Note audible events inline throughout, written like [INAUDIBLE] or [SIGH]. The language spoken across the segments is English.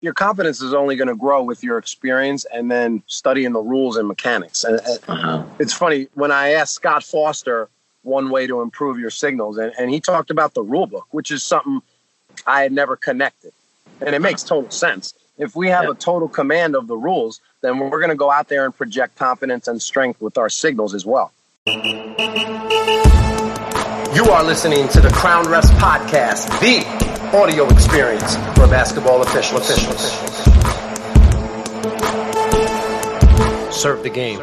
your confidence is only going to grow with your experience and then studying the rules and mechanics. And uh-huh. it's funny when I asked Scott Foster one way to improve your signals, and, and he talked about the rule book, which is something I had never connected, and it makes total sense. If we have yeah. a total command of the rules, then we're going to go out there and project confidence and strength with our signals as well. You are listening to the Crown Refs Podcast, the audio experience for basketball official officials. Serve the game.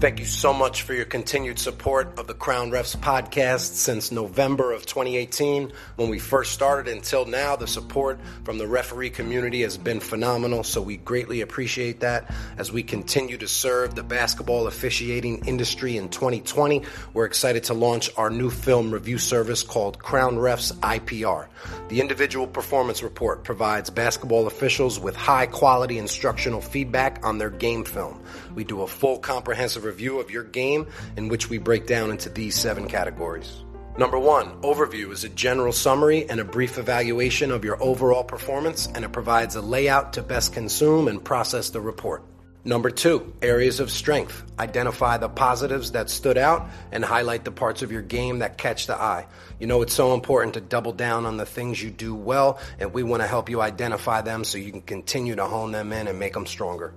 Thank you so much for your continued support of the Crown Refs podcast since November of 2018 when we first started until now. The support from the referee community has been phenomenal, so we greatly appreciate that as we continue to serve the basketball officiating industry in 2020. We're excited to launch our new film review service called Crown Refs IPR. The individual performance report provides basketball officials with high quality instructional feedback on their game film. We do a full comprehensive review of your game in which we break down into these seven categories. Number one, overview is a general summary and a brief evaluation of your overall performance, and it provides a layout to best consume and process the report. Number two, areas of strength. Identify the positives that stood out and highlight the parts of your game that catch the eye. You know, it's so important to double down on the things you do well, and we want to help you identify them so you can continue to hone them in and make them stronger.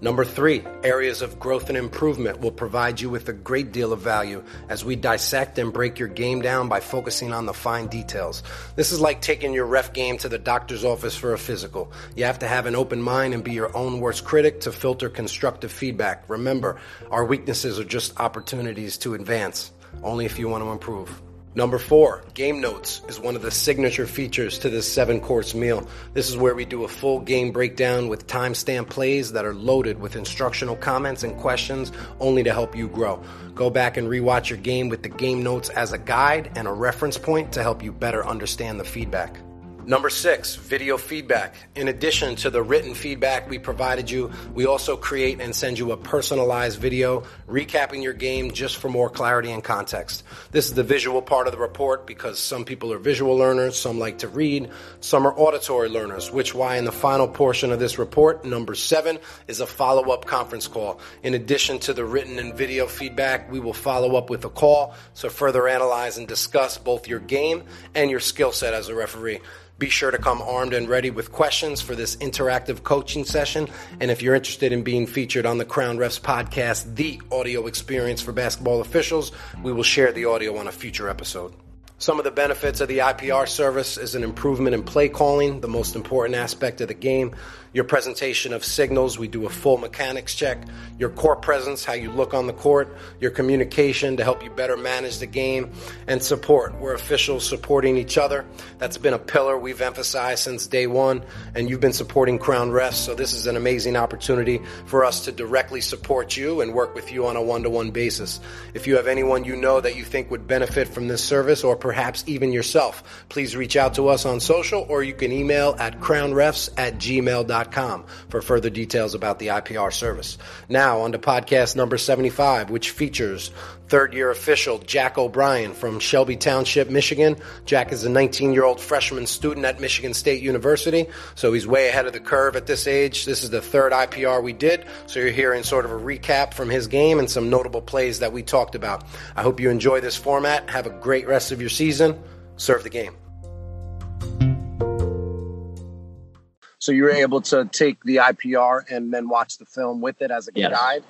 Number three, areas of growth and improvement will provide you with a great deal of value as we dissect and break your game down by focusing on the fine details. This is like taking your ref game to the doctor's office for a physical. You have to have an open mind and be your own worst critic to filter constructive feedback. Remember, our weaknesses are just opportunities to advance, only if you want to improve. Number four, game notes is one of the signature features to this seven course meal. This is where we do a full game breakdown with timestamp plays that are loaded with instructional comments and questions only to help you grow. Go back and rewatch your game with the game notes as a guide and a reference point to help you better understand the feedback. Number six, video feedback. In addition to the written feedback we provided you, we also create and send you a personalized video recapping your game just for more clarity and context. This is the visual part of the report because some people are visual learners, some like to read, some are auditory learners, which why in the final portion of this report, number seven, is a follow-up conference call. In addition to the written and video feedback, we will follow up with a call to further analyze and discuss both your game and your skill set as a referee. Be sure to come armed and ready with questions for this interactive coaching session. And if you're interested in being featured on the Crown Refs podcast, the audio experience for basketball officials, we will share the audio on a future episode. Some of the benefits of the IPR service is an improvement in play calling, the most important aspect of the game your presentation of signals. We do a full mechanics check, your court presence, how you look on the court, your communication to help you better manage the game, and support. We're officials supporting each other. That's been a pillar we've emphasized since day one, and you've been supporting Crown Refs, so this is an amazing opportunity for us to directly support you and work with you on a one to one basis. If you have anyone you know that you think would benefit from this service, or perhaps even yourself, please reach out to us on social or you can email at crownrefs at gmail.com for further details about the IPR service. Now, on to podcast number 75, which features third year official Jack O'Brien from Shelby Township, Michigan. Jack is a 19 year old freshman student at Michigan State University, so he's way ahead of the curve at this age. This is the third IPR we did, so you're hearing sort of a recap from his game and some notable plays that we talked about. I hope you enjoy this format. Have a great rest of your season. Serve the game. So you were able to take the IPR and then watch the film with it as a yes. guide.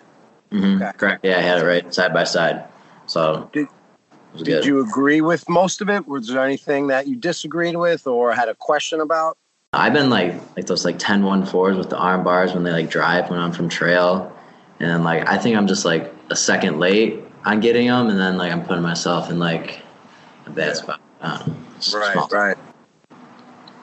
Mm-hmm. Okay. Correct. Yeah, I had it right side by side. So did, did you agree with most of it? Was there anything that you disagreed with or had a question about? I've been like like those like 10 1 fours with the arm bars when they like drive when I'm from trail. And like I think I'm just like a second late on getting them and then like I'm putting myself in like a bad yeah. spot. right, small. right.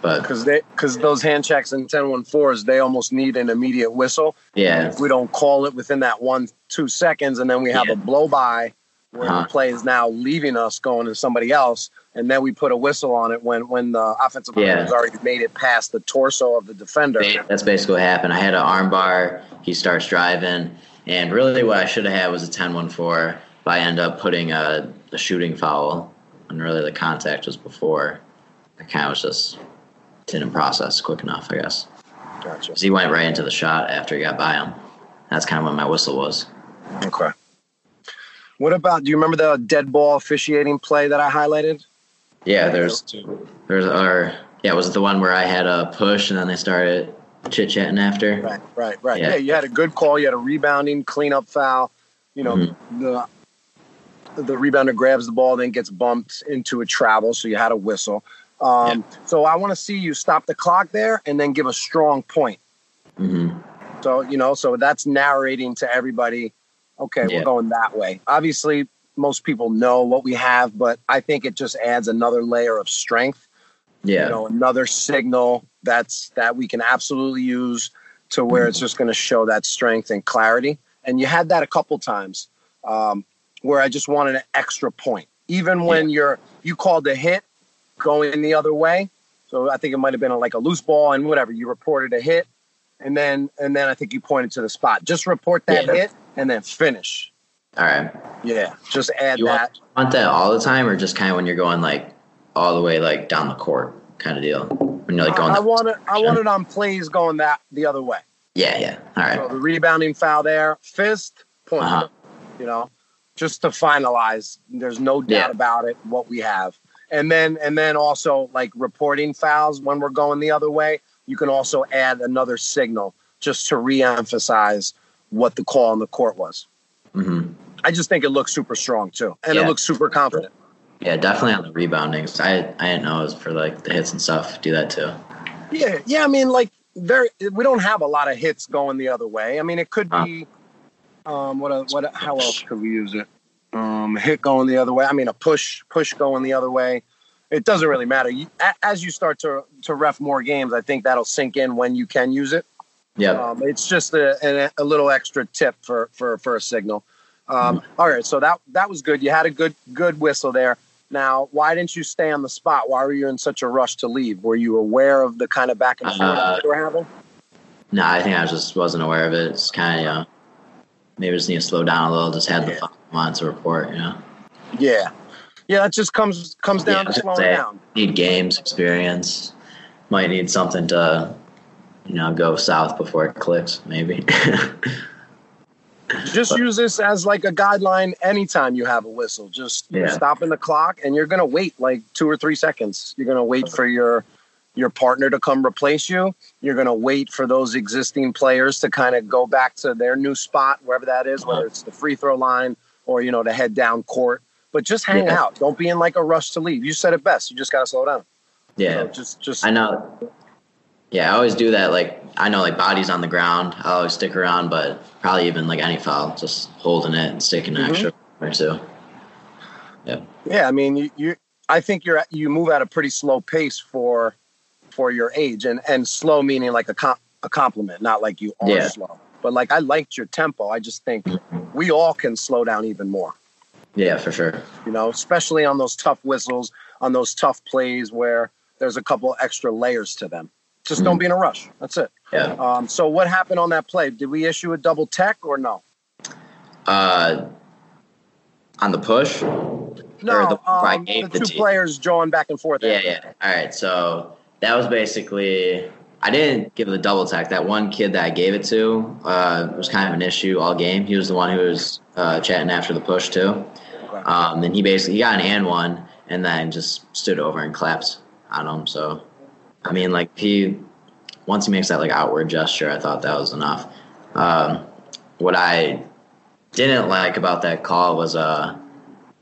But because they because those hand checks and 10-1-4s, they almost need an immediate whistle. Yeah. If we don't call it within that one two seconds, and then we have yeah. a blow by where uh-huh. the play is now leaving us going to somebody else, and then we put a whistle on it when when the offensive player yeah. has already made it past the torso of the defender. That's basically what happened. I had an arm bar. He starts driving, and really what I should have had was a 10-1-4, but I end up putting a, a shooting foul when really the contact was before. I kind of was just didn't process quick enough, I guess. Gotcha. he went right into the shot after he got by him. That's kind of when my whistle was. Okay. What about? Do you remember the dead ball officiating play that I highlighted? Yeah, there's there's our yeah, was it the one where I had a push and then they started chit chatting after? Right, right, right. Yeah. Yeah. you had a good call. You had a rebounding cleanup foul. You know, Mhm. the the rebounder grabs the ball, then gets bumped into a travel, so you had a whistle. Um, So I want to see you stop the clock there and then give a strong point. hmm So you know, so that's narrating to everybody. Okay, Yeah. we're going that way. Obviously, most people know what we have, but I think it just adds another layer of strength. Yeah. you know another signal that's that we can absolutely use to where it's just going to show that strength and clarity and you had that a couple times um, where i just wanted an extra point even when you're you called a hit going the other way so i think it might have been a, like a loose ball and whatever you reported a hit and then and then i think you pointed to the spot just report that Yeah. hit and then finish All right. yeah just add You that want, want that all the time or just kind of when you're going like all the way like down the court kind of deal? When you're like going I, I want it i want it on plays going that the other way Yeah, yeah. All right. So the rebounding foul there, fist, point. Uh-huh. You know, just to finalize. There's no doubt Yeah. about it. What we have, and then and then also like reporting fouls when we're going the other way. You can also add another signal just to re-emphasize what the call on the court was. hmm I just think it looks super strong too, and it looks super confident. Yeah, definitely on the rebounding. I I didn't know it was for like the hits and stuff. Do that too. Yeah, yeah. I mean, like very. We don't have a lot of hits going the other way. I mean, it could be. Um, what? What? How else could we use it? Um, hit going the other way. I mean, a push, push going the other way. It doesn't really matter. You, as you start to to ref more games, I think that'll sink in when you can use it. Yeah, Um, it's just a, a, a little extra tip for for for a signal. Um, all right, so that that was good. You had a good good whistle there. Now, why didn't you stay on the spot? Why were you in such a rush to leave? Were you aware of the kind of back and forth Uh, you were having? No, I think I just wasn't aware of it. It's kind of you know, maybe just need to slow down a little. Just had the Yeah. phone on to report. You know, Yeah, yeah. It just comes comes down Yeah, to slowing say. down. need games experience. Might need something to, you know, go south before it clicks. Maybe. [LAUGHS] Just use this as like a guideline anytime you have a whistle. Just Yeah. stopping the clock, and you're gonna wait like two or three seconds. You're gonna wait for your your partner to come replace you. You're gonna wait for those existing players to kind of go back to their new spot, wherever that is, whether it's the free throw line or you know to head down court. But just hang Yeah. out. Don't be in like a rush to leave. You said it best. You just gotta slow down. yeah. So just just I know. Yeah, I always do that. Like I know, like bodies on the ground, I always stick around, but probably even like any foul, just holding it and sticking an Mhm. extra or two. Yeah, Yeah. I mean, you, you I think you're at- you move at a pretty slow pace for for your age, and and slow meaning like a a compliment, not like you are Yeah. slow. But like I liked your tempo. I just think we all can slow down even more. Yeah, for sure. You know, especially on those tough whistles, on those tough plays where there's a couple extra layers to them. Just don't be in a rush. That's it. Yeah. Um, so what happened on that play? Did we issue a double tech or no? Uh, on the push. No, the- um, the two team. players drawing back and forth. Yeah, yeah. All right. So that was basically. I didn't give the double tech. That one kid that I gave it to uh, was kind of an issue all game. He was the one who was uh, chatting after the push too. Um, and he basically he got an and one, and then just stood over and clapped on him. So, I mean, like he once he makes that like outward gesture, I thought that was enough. Um, what I didn't like about that call was uh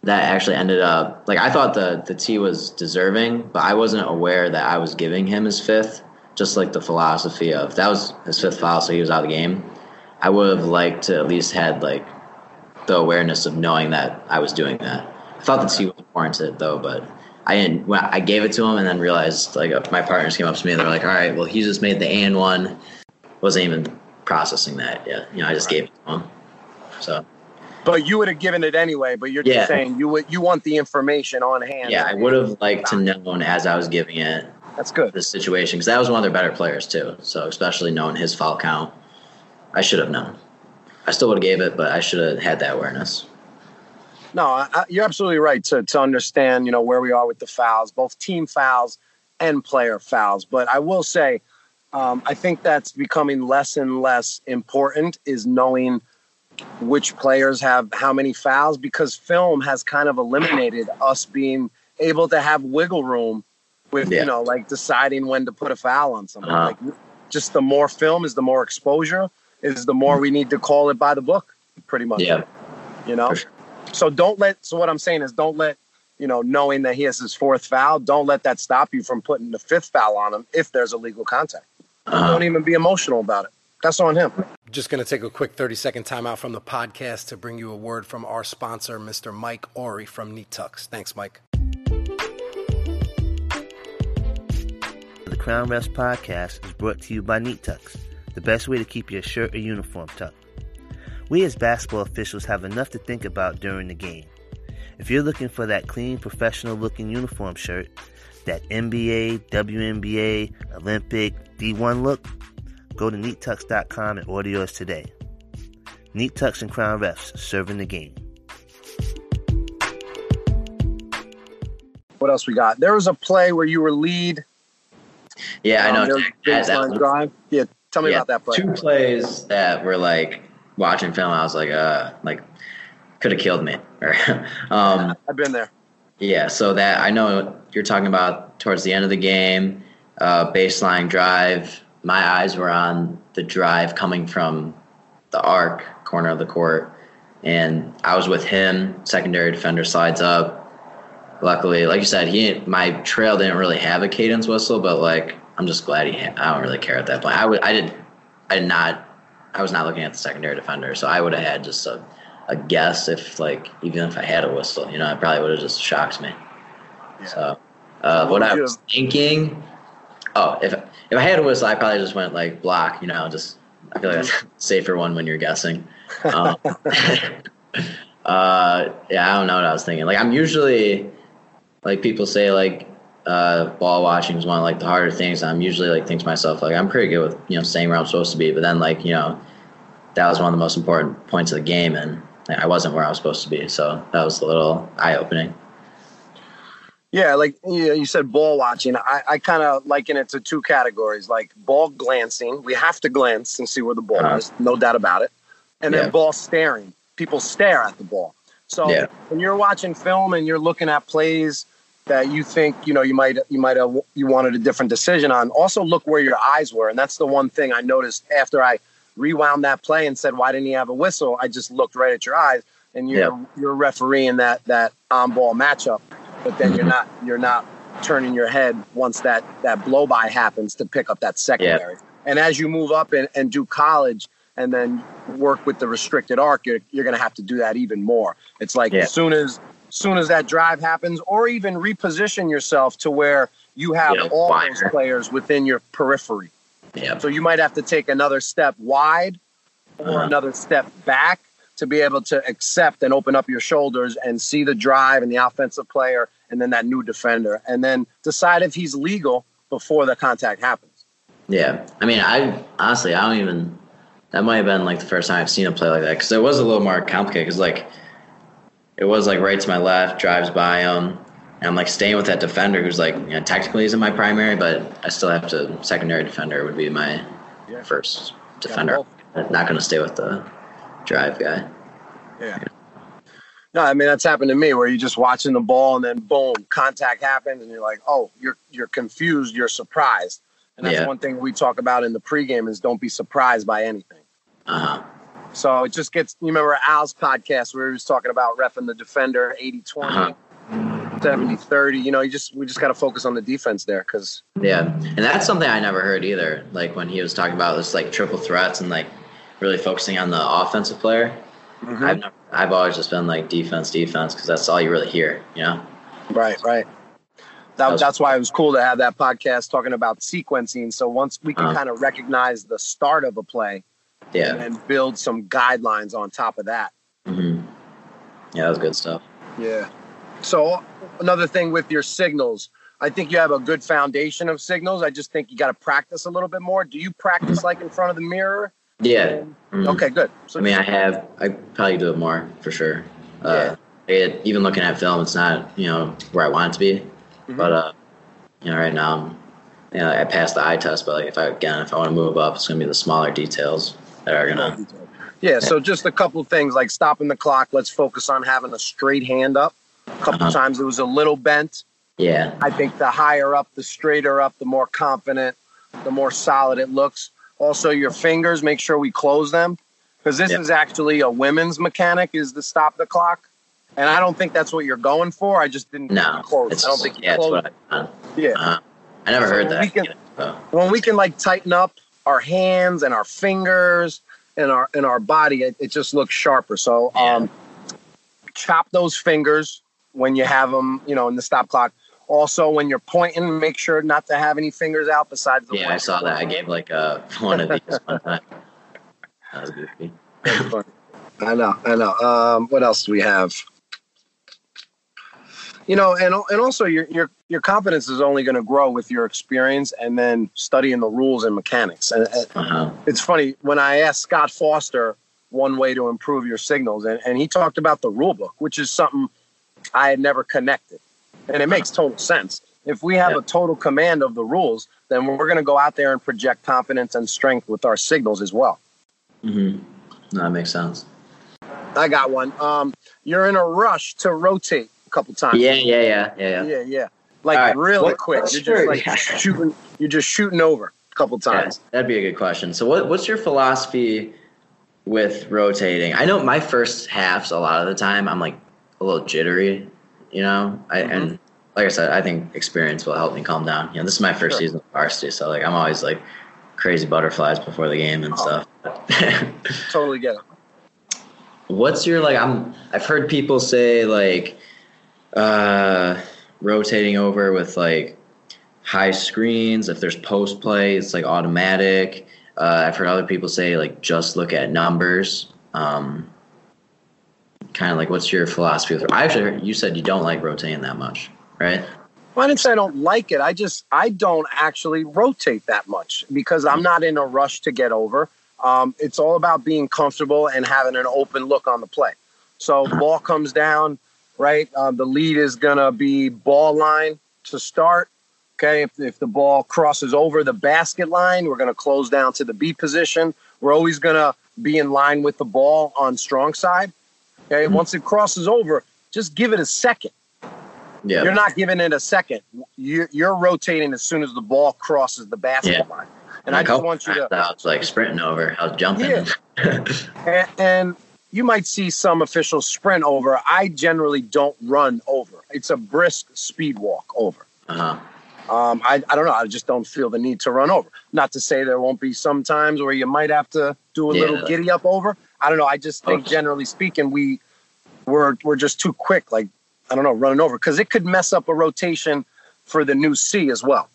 that actually ended up like I thought the the T was deserving, but I wasn't aware that I was giving him his fifth. Just like the philosophy of that was his fifth foul, so he was out of the game. I would have liked to at least had like the awareness of knowing that I was doing that. I thought the T was warranted though, but I didn't. When I gave it to him and then realized like uh, my partners came up to me and they're like, "All right, well he just made the and one." Wasn't even processing that yet. You know, I just gave it to him. So But you would have given it anyway. But you're Yeah. just saying you would you want the information on hand. yeah, I would have liked to known as I was giving it That's good. The situation because that was one of their better players too. So especially knowing his foul count, I should have known. I still would have gave it, but I should have had that awareness. No, I, you're absolutely right to to understand you know where we are with the fouls, both team fouls and player fouls. But I will say, um, I think that's becoming less and less important is knowing which players have how many fouls because film has kind of eliminated us being able to have wiggle room with yeah. you know like deciding when to put a foul on someone. Uh-huh. Like just the more film is the more exposure is the more we need to call it by the book, pretty much. Yeah. You know. Sure. So don't let. So what I'm saying is, don't let you know, knowing that he has his fourth foul, don't let that stop you from putting the fifth foul on him if there's illegal contact. Uh-huh. Don't even be emotional about it. That's on him. Just going to take a quick 30 second timeout from the podcast to bring you a word from our sponsor, Mr. Mike Ori from Neat Tux. Thanks, Mike. The Crown Refs podcast is brought to you by Neat Tux, the best way to keep your shirt or uniform tucked. We as basketball officials have enough to think about during the game. If you're looking for that clean, professional looking uniform shirt, that NBA, WNBA, Olympic, D1 look, go to neattux.com and order yours today. Neat Tux and Crown Refs, serving the game. What else we got? There was a play where you were lead. Yeah, um, I know. That, drive. Yeah, tell me yeah, about that play. Two plays that were like watching film. I was like, uh, like could have killed me. [LAUGHS] um, [LAUGHS] I've been there. Yeah, so that I know you're talking about towards the end of the game, uh, baseline drive. My eyes were on the drive coming from the arc corner of the court, and I was with him. Secondary defender slides up. Luckily, like you said, he my trail didn't really have a cadence whistle, but like I'm just glad he. I don't really care at that point. I would. I did. I did not. I was not looking at the secondary defender, so I would have had just a a guess if like even if I had a whistle, you know, it probably would have just shocked me. Yeah. So, uh, what, what I was thinking, oh, if if I had a whistle, I probably just went like block, you know, just I feel like that's safer one when you're guessing. Um, [LAUGHS] uh, yeah, I don't know what I was thinking. Like I'm usually like people say like uh, ball watching is one of like the harder things. I'm usually like think to myself like I'm pretty good with you know staying where I'm supposed to be, but then like you know that was one of the most important points of the game and I wasn't where I was supposed to be. So that was a little eye opening. Yeah, like you said, ball watching. I, I kind of liken it to two categories like ball glancing. We have to glance and see where the ball uh-huh. is, no doubt about it. And then ball staring. People stare at the ball. So yeah. when you're watching film and you're looking at plays that you think you know you might you might have you wanted a different decision on, also look where your eyes were. And that's the one thing I noticed after I rewound that play and said, "Why didn't he have a whistle?" I just looked right at your eyes, and you're you're refereeing that that on ball matchup, but then you're not you're not turning your head once that that blow by happens to pick up that secondary. Yep. And as you move up and, and do college and then work with the restricted arc, you're, you're going to have to do that even more. It's like yep. as soon as soon as that drive happens, or even reposition yourself to where you have all those players within your periphery. Yep. So you might have to take another step wide or uh-huh. another step back to be able to accept and open up your shoulders and see the drive and the offensive player and then that new defender and then decide if he's legal before the contact happens. Yeah. I mean, I honestly, I don't even, that might have been like the first time I've seen a play like that because it was a little more complicated because like, it was like right to my left, drives by him, and I'm like staying with that defender who's like, you know, technically isn't my primary, but I still have to secondary defender would be my yeah. first defender. Not going to stay with the drive guy. Yeah. No, I mean that's happened to me where you're just watching the ball and then boom, contact happens and you're like, oh, you're you're confused, you're surprised, and that's yeah. one thing we talk about in the pregame is don't be surprised by anything. Uh huh. So it just gets. You remember Al's podcast where he was talking about refing the defender 80 20. Uh-huh. 70 30 you know you just we just got to focus on the defense there because yeah and that's something i never heard either like when he was talking about this like triple threats and like really focusing on the offensive player mm-hmm. i've never, i've always just been like defense defense because that's all you really hear you know right right that, that's why it was cool to have that podcast talking about sequencing so once we can uh-huh. kind of recognize the start of a play yeah and build some guidelines on top of that mm-hmm. yeah that was good stuff yeah so another thing with your signals, I think you have a good foundation of signals. I just think you got to practice a little bit more. Do you practice like in front of the mirror? Yeah. Mm-hmm. Okay, good. So I mean, I have. I probably do it more for sure. Uh, yeah. it, even looking at film, it's not you know where I want it to be. Mm-hmm. But uh, you know, right now, I'm, you know, I passed the eye test. But like, if I again, if I want to move up, it's gonna be the smaller details that are gonna. Yeah, so just a couple of things like stopping the clock. Let's focus on having a straight hand up. A couple Uh-huh. times it was a little bent. Yeah, I think the higher up, the straighter up, the more confident, the more solid it looks. Also, your fingers, make sure we close them because this Yeah. is actually a women's mechanic is to stop the clock. And I don't think that's what you're going for. I just didn't no, close. it's I don't think yeah, closed. what I done. yeah. Uh, I never So heard we that. can- either, so. when we can like tighten up our hands and our fingers and our and our body, it, it just looks sharper. So um, chop those fingers when you have them, you know, in the stop clock. Also, when you're pointing, make sure not to have any fingers out besides the Yeah, one. I saw that. I gave like uh, [LAUGHS] one of these one time. That was goofy. [LAUGHS] I know, I know. Um, what else do we have? You know, and and also your your your confidence is only going to grow with your experience and then studying the rules and mechanics. And, and Uh-huh. it's funny when I asked Scott Foster one way to improve your signals, and, and he talked about the rule book, which is something I had never connected, and it makes total sense. If we have Yeah. a total command of the rules, then we're going to go out there and project confidence and strength with our signals as well. Mm-hmm. No, that makes sense. I got one. Um, you're in a rush to rotate a couple times. Yeah, yeah, yeah, yeah, yeah. yeah, yeah. Like right. really What- quick. You're just like [LAUGHS] yeah. shooting. You're just shooting over a couple Yeah, times. that'd be a good question. So, what, what's your philosophy with rotating? I know my first halves, a lot of the time, I'm like a little jittery, you know. I Mm-hmm. and like I said, I think experience will help me calm down. You know, this is my first Sure. season of varsity, so like I'm always like crazy butterflies before the game and Oh. stuff. [LAUGHS] Totally get it. What's your like? I'm. I've heard people say like, uh, rotating over with like high screens. If there's post play, it's like automatic. Uh, I've heard other people say like just look at numbers. Um, kind of like, what's your philosophy? With, I actually you said you don't like rotating that much, right? Well, I didn't say I don't like it. I just I don't actually rotate that much because I'm not in a rush to get over. Um, it's all about being comfortable and having an open look on the play. So ball comes down, right? Um, the lead is gonna be ball line to start. Okay, if, if the ball crosses over the basket line, we're gonna close down to the B position. We're always gonna be in line with the ball on strong side. Okay, once it crosses over, just give it a second. Yeah. You're not giving it a second. You're, you're rotating as soon as the ball crosses the basket Yeah. line. And I just want you to, I was like sprinting over. I was jumping. Yeah. [LAUGHS] and, and you might see some officials sprint over. I generally don't run over. It's a brisk speed walk over. uh-huh. Um, I, I don't know. I just don't feel the need to run over. Not to say there won't be some times where you might have to do a Yeah. little giddy up over. I don't know. I just think generally speaking, we we're we're just too quick. Like I don't know, running over because it could mess up a rotation for the new C as well.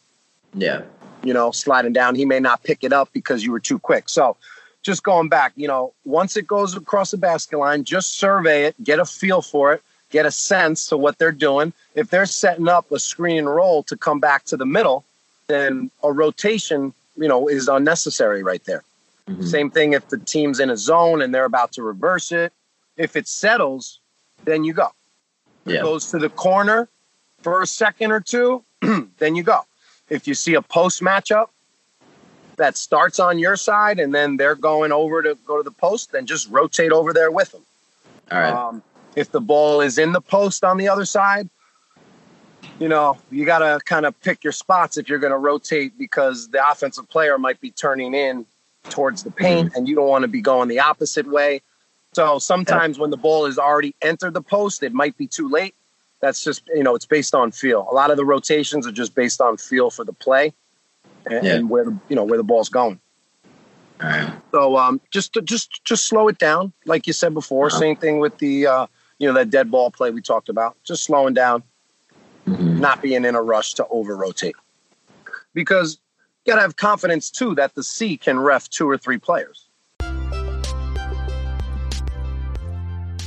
Yeah. You know, sliding down, he may not pick it up because you were too quick. So, just going back, you know, once it goes across the basket line, just survey it, get a feel for it, get a sense to what they're doing. If they're setting up a screen and roll to come back to the middle, then a rotation, you know, is unnecessary right there. Mhm. Same thing if the team's in a zone and they're about to reverse it. If it settles, then you go. Yeah. Goes to the corner for a second or two, [CLEARS THROAT] then you go. If you see a post matchup that starts on your side and then they're going over to go to the post, then just rotate over there with them. All right. Um, if the ball is in the post on the other side, you know, you got to kind of pick your spots if you're going to rotate because the offensive player might be turning in towards the paint and you don't want to be going the opposite way. So sometimes when the ball has already entered the post, it might be too late. That's just, you know, it's based on feel. A lot of the rotations are just based on feel for the play and, Yeah. and where the, you know, where the ball's going. Right. So um, just just just slow it down, like you said before. Uh-huh. Same thing with the uh, you know that dead ball play we talked about. Just slowing down, Mhm. not being in a rush to over rotate, because you gotta have confidence too that the C can ref two or three players.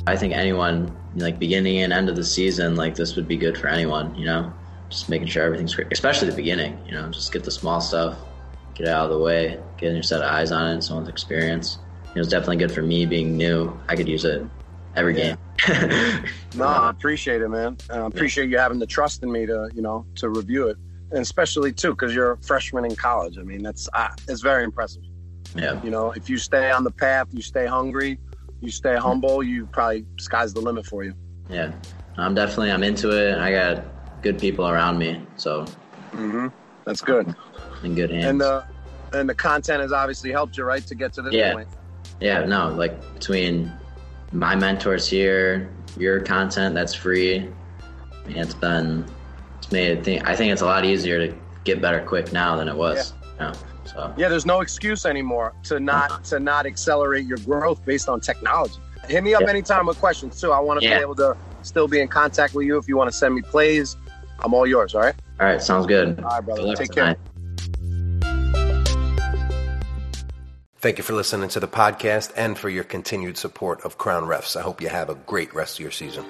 I think anyone like beginning and end of the season, like this would be good for anyone, you know, just making sure everything's great, especially the beginning, you know, just get the small stuff, get it out of the way, getting your set of eyes on it, someone's experience. It was definitely good for me being new. I could use it every Yeah. game. [LAUGHS] no, I appreciate it, man. I appreciate you having the trust in me to, you know, to review it, especially too because you're a freshman in college. I mean, that's uh, it's very impressive. Yeah. You know, if you stay on the path, you stay hungry, you stay humble, you probably sky's the limit for you. Yeah, I'm definitely I'm into it. I got good people around me, so mm-hmm. that's good. In good hands. And the and the content has obviously helped you, right, to get to this yeah. point. Yeah, no, like between my mentors here, your content that's free, it's been it's made. Think, I think it's a lot easier to get better quick now than it was. Yeah. so yeah, there's no excuse anymore to not uh-huh. to not accelerate your growth based on technology. Hit me up yeah. anytime with questions too. I want to yeah. be able to still be in contact with you if you want to send me plays. I'm all yours. All right. All right. Sounds good. All right, brother. Take care. Thank you for listening to the podcast and for your continued support of Crown Refs. I hope you have a great rest of your season.